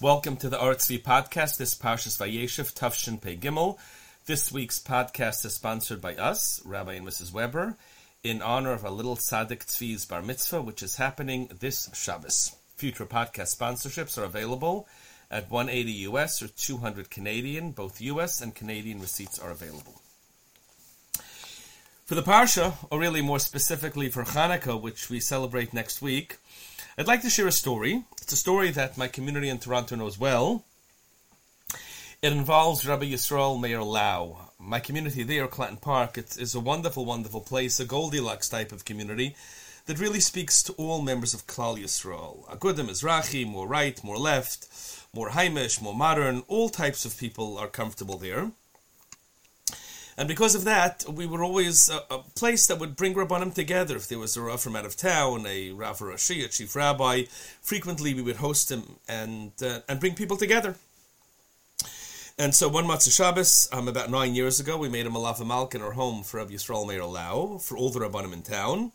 Welcome to the Artsvi podcast. This Parshas Vayeishev Tavshin Pei Gimel. This week's podcast is sponsored by us, Rabbi and Mrs. Weber, in honor of a little Tzaddik Tzvi's Bar Mitzvah, which is happening this Shabbos. Future podcast sponsorships are available at 180 US or 200 Canadian. Both US and Canadian receipts are available. For the Parsha, or really more specifically for Hanukkah, which we celebrate next week, I'd like to share a story. It's a story that my community in Toronto knows well. It involves Rabbi Yisrael Meir Lau. My community there, Clanton Park, it is a wonderful, wonderful place, a Goldilocks type of community that really speaks to all members of Klal Yisrael. Agudim, Mizrahi, more right, more left, more Haimish, more modern, all types of people are comfortable there. And because of that, we were always a, a place that would bring Rabbanim together. If there was a Rav from out of town, a Rav Rashi, a chief rabbi, frequently we would host him and, uh, and bring people together. And so one Motzei Shabbos, um, about nine years ago, we made a Melave Malka in our home for Rav Yisrael Meir Lau, for all the Rabbanim in town.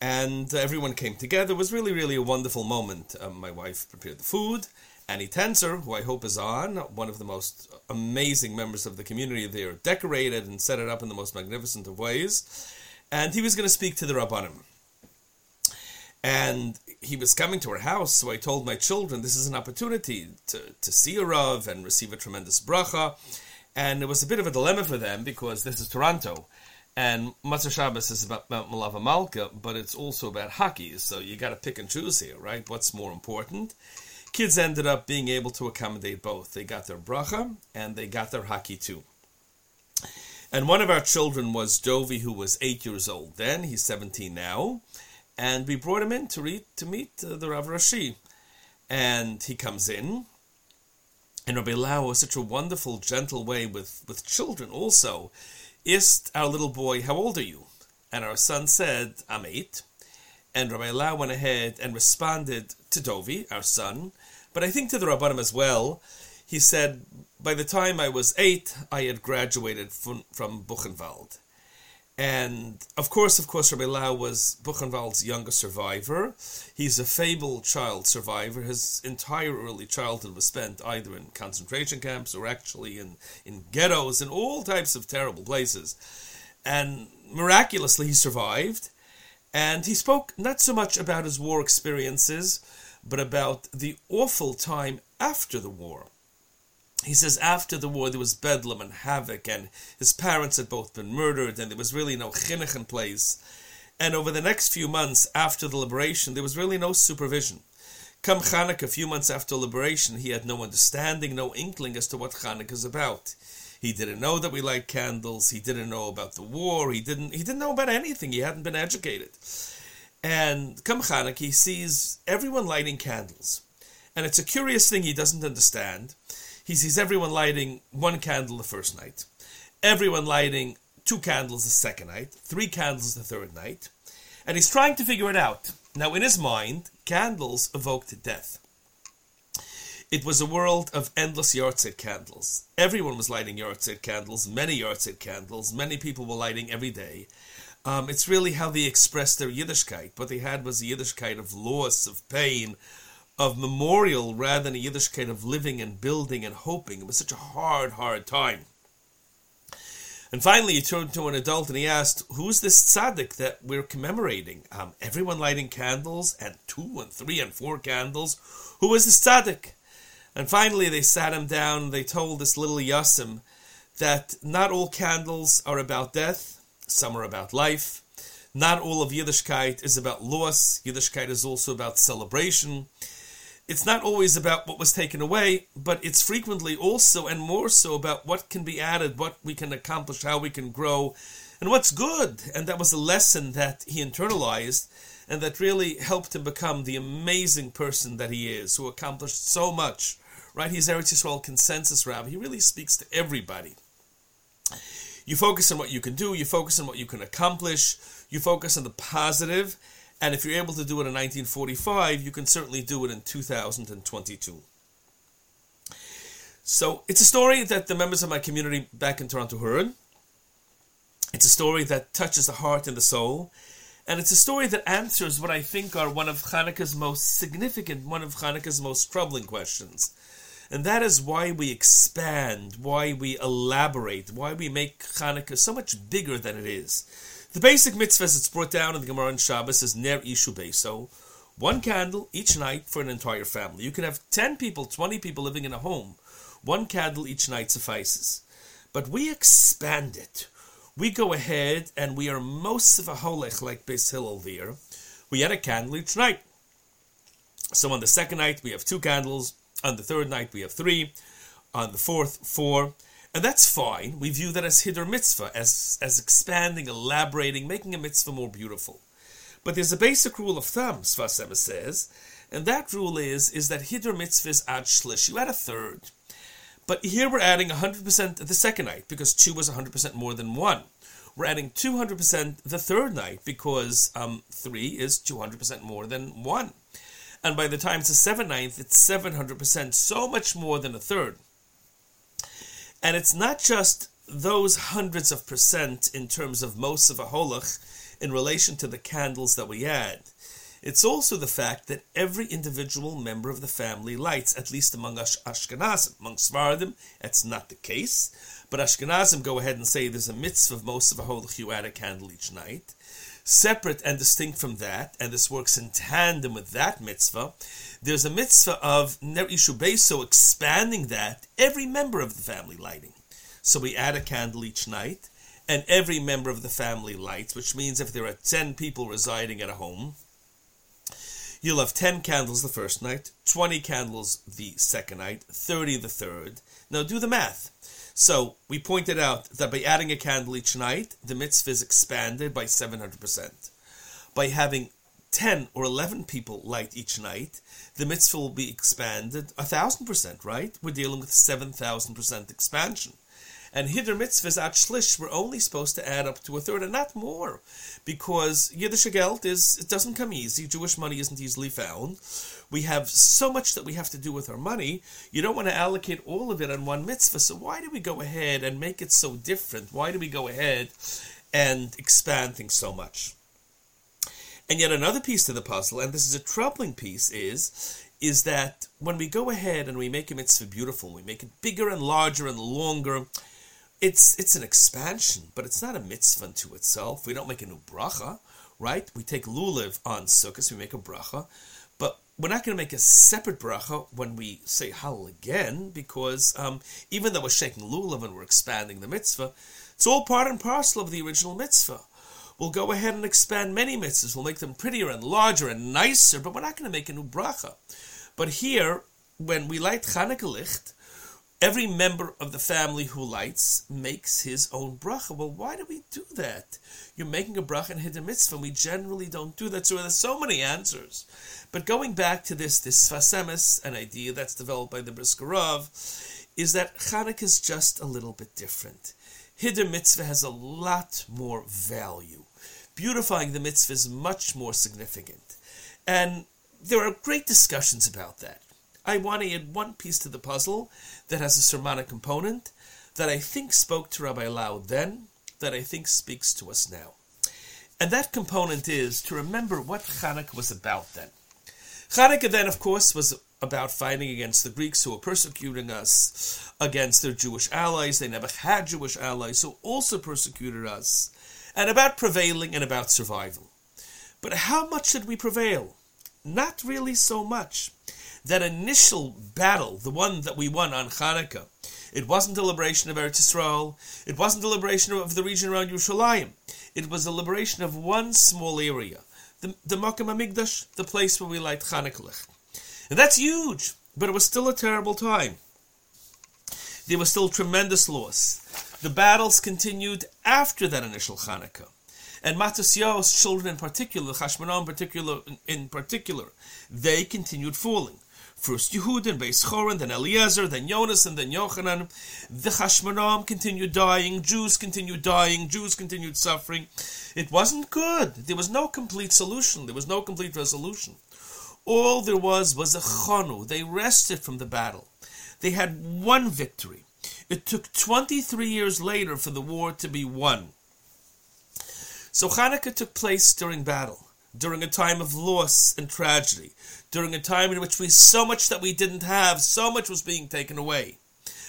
And uh, everyone came together. It was really, really a wonderful moment. Um, my wife prepared the food. Annie Tenser, who I hope is on, one of the most amazing members of the community there, decorated and set it up in the most magnificent of ways. And he was going to speak to the Rabbanim. And he was coming to our house, so I told my children this is an opportunity to, to see a Rav and receive a tremendous bracha. And it was a bit of a dilemma for them because this is Toronto. And Motzei Shabbos is about, about Melave Malka, but it's also about hockey. So you got to pick and choose here, right? What's more important? Kids ended up being able to accommodate both. They got their bracha and they got their hockey too. And one of our children was Dovi, who was eight years old then. He's 17 now. And we brought him in to, read, to meet uh, the Rav Rashi. And he comes in. And Rabbi Lau was such a wonderful, gentle way with, with children also. Ist our little boy, how old are you? And our son said, I'm eight. And Rabbi Lau went ahead and responded to Dovi, our son, but I think to the Rabbanim as well. He said, by the time I was eight, I had graduated from, from Buchenwald. And of course, of course, Rabbi Lau was Buchenwald's youngest survivor. He's a fabled child survivor. His entire early childhood was spent either in concentration camps or actually in, in ghettos and all types of terrible places. And miraculously, he survived. And he spoke not so much about his war experiences, but about the awful time after the war. He says after the war there was bedlam and havoc, and his parents had both been murdered, and there was really no chinuch in place. And over the next few months after the liberation, there was really no supervision. Come Chanukah, a few months after liberation, he had no understanding, no inkling as to what Chanukah is about. He didn't know that we light candles. He didn't know about the war. He didn't. He didn't know about anything. He hadn't been educated. And come Chanukah, he sees everyone lighting candles, and it's a curious thing he doesn't understand. He sees everyone lighting one candle the first night, everyone lighting two candles the second night, three candles the third night, and he's trying to figure it out. Now, in his mind, candles evoked death. It was a world of endless yahrzeit candles. Everyone was lighting yahrzeit candles, many yahrzeit candles, many people were lighting every day. Um, it's really how they expressed their Yiddishkeit. What they had was a Yiddishkeit of loss, of pain, of memorial, rather than a Yiddishkeit of living and building and hoping. It was such a hard, hard time. And finally, he turned to an adult and he asked, Who's this tzaddik that we're commemorating? Um, everyone lighting candles, and two and three and four candles. Who is this tzaddik? And finally, they sat him down. They told this little Yasim that not all candles are about death, some are about life. Not all of Yiddishkeit is about loss. Yiddishkeit is also about celebration. It's not always about what was taken away, but it's frequently also and more so about what can be added, what we can accomplish, how we can grow, and what's good. And that was a lesson that he internalized and that really helped him become the amazing person that he is, who accomplished so much right? He's Eretz Yisrael consensus rabbi. He really speaks to everybody. You focus on what you can do, you focus on what you can accomplish, you focus on the positive, and if you're able to do it in 1945, you can certainly do it in 2022. So it's a story that the members of my community back in Toronto heard. It's a story that touches the heart and the soul. And it's a story that answers what I think are one of Hanukkah's most significant, one of Hanukkah's most troubling questions. And that is why we expand, why we elaborate, why we make Hanukkah so much bigger than it is. The basic mitzvah it's brought down in the Gemara on Shabbos is Ner Ishu So one candle each night for an entire family. You can have 10 people, 20 people living in a home. One candle each night suffices. But we expand it. We go ahead and we are mosif v'holech like Beis Hillel there. We add a candle each night. So on the second night we have two candles. On the third night we have three. On the fourth, four. And that's fine. We view that as Hiddur Mitzvah, as, as expanding, elaborating, making a mitzvah more beautiful. But there's a basic rule of thumb, Sfas Emes says, and that rule is, is that Hiddur Mitzvah is ad shlish. You add a third. But here we're adding 100% the second night, because two was 100% more than one. We're adding 200% the third night, because um, three is 200% more than one. And by the time it's a seven ninth, it's 700%, so much more than a third. And it's not just those hundreds of percent in terms of mosif v'holech in relation to the candles that we add. It's also the fact that every individual member of the family lights, at least among Ash- Ashkenazim. Among Sephardim, that's not the case. But Ashkenazim go ahead and say there's a mitzvah of mosif v'holech, you add a candle each night. Separate and distinct from that, and this works in tandem with that mitzvah, there's a mitzvah of Ner so expanding that, every member of the family lighting. So we add a candle each night, and every member of the family lights, which means if there are 10 people residing at a home, you'll have 10 candles the first night, 20 candles the second night, 30 the third. Now do the math. So we pointed out that by adding a candle each night, the mitzvah is expanded by 700%. By having 10 or 11 people light each night, the mitzvah will be expanded 1000%, right? We're dealing with 7000% expansion. And Hiddur mitzvahs at shlish we're only supposed to add up to a third and not more, because Yiddish geld is it doesn't come easy. Jewish money isn't easily found. We have so much that we have to do with our money. You don't want to allocate all of it on one mitzvah. So why do we go ahead and make it so different? Why do we go ahead and expand things so much? And yet another piece to the puzzle, and this is a troubling piece, is is that when we go ahead and we make a mitzvah beautiful, we make it bigger and larger and longer, it's it's an expansion, but it's not a mitzvah to itself. We don't make a new bracha, right? We take lulav on sukkahs, we make a bracha, but we're not going to make a separate bracha when we say Hallel again, because um, even though we're shaking lulav and we're expanding the mitzvah, it's all part and parcel of the original mitzvah. We'll go ahead and expand many mitzvahs. We'll make them prettier and larger and nicer, but we're not going to make a new bracha. But here, when we light Chanukah licht, every member of the family who lights makes his own bracha. Well, why do we do that? You're making a bracha in Hiddur Mitzvah. We generally don't do that. So there's so many answers. But going back to this, this Sfas Emes, an idea that's developed by the Brisker Rav, is that Chanukah is just a little bit different. Hiddur Mitzvah has a lot more value. Beautifying the mitzvah is much more significant. And there are great discussions about that. I want to add one piece to the puzzle that has a sermonic component that I think spoke to Rabbi Lau then, that I think speaks to us now. And that component is to remember what Chanukah was about then. Chanukah then, of course, was about fighting against the Greeks who were persecuting us, against their Jewish allies. They never had Jewish allies, who also persecuted us, and about prevailing and about survival. But how much did we prevail? Not really so much that initial battle, the one that we won on Hanukkah, it wasn't a liberation of Eretz Yisrael. It wasn't a liberation of the region around Yerushalayim. It was a liberation of one small area, the, the Makom HaMikdash, the place where we light Chanukah. And that's huge, but it was still a terrible time. There was still tremendous loss. The battles continued after that initial Hanukkah. And Matisyahu's children in particular, Chashmonah in particular, in particular, they continued falling. First Yehud, then Beis Choron, then Eliezer, then Jonas, and then Yochanan. The Chashmonaim continued dying, Jews continued dying, Jews continued suffering. It wasn't good. There was no complete solution. There was no complete resolution. All there was was a chonu. They rested from the battle. They had one victory. It took 23 years later for the war to be won. So Hanukkah took place during battle. During a time of loss and tragedy, during a time in which we so much that we didn't have, so much was being taken away.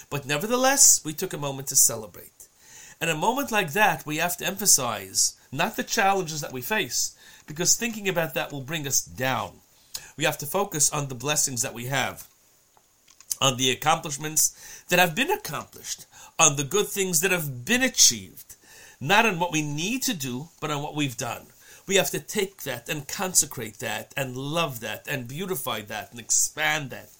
But nevertheless, we took a moment to celebrate. And a moment like that, we have to emphasize not the challenges that we face, because thinking about that will bring us down. We have to focus on the blessings that we have, on the accomplishments that have been accomplished, on the good things that have been achieved, not on what we need to do, but on what we've done. We have to take that and consecrate that and love that and beautify that and expand that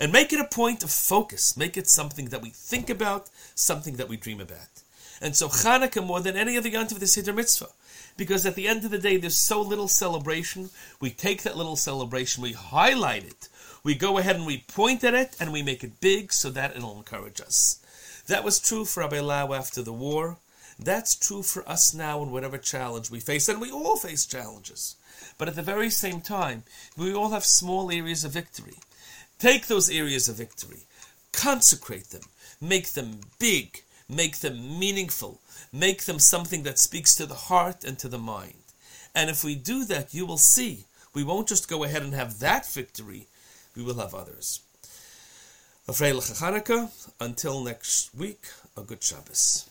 and make it a point of focus. Make it something that we think about, something that we dream about. And so Hanukkah, more than any other yontif, is Hiddur Mitzvah. Because at the end of the day, there's so little celebration. We take that little celebration, we highlight it. We go ahead and we point at it and we make it big so that it'll encourage us. That was true for Rabbi Lau after the war. That's true for us now in whatever challenge we face. And we all face challenges. But at the very same time, we all have small areas of victory. Take those areas of victory, consecrate them, make them big, make them meaningful, make them something that speaks to the heart and to the mind. And if we do that, you will see we won't just go ahead and have that victory, we will have others. Until next week, a good Shabbos.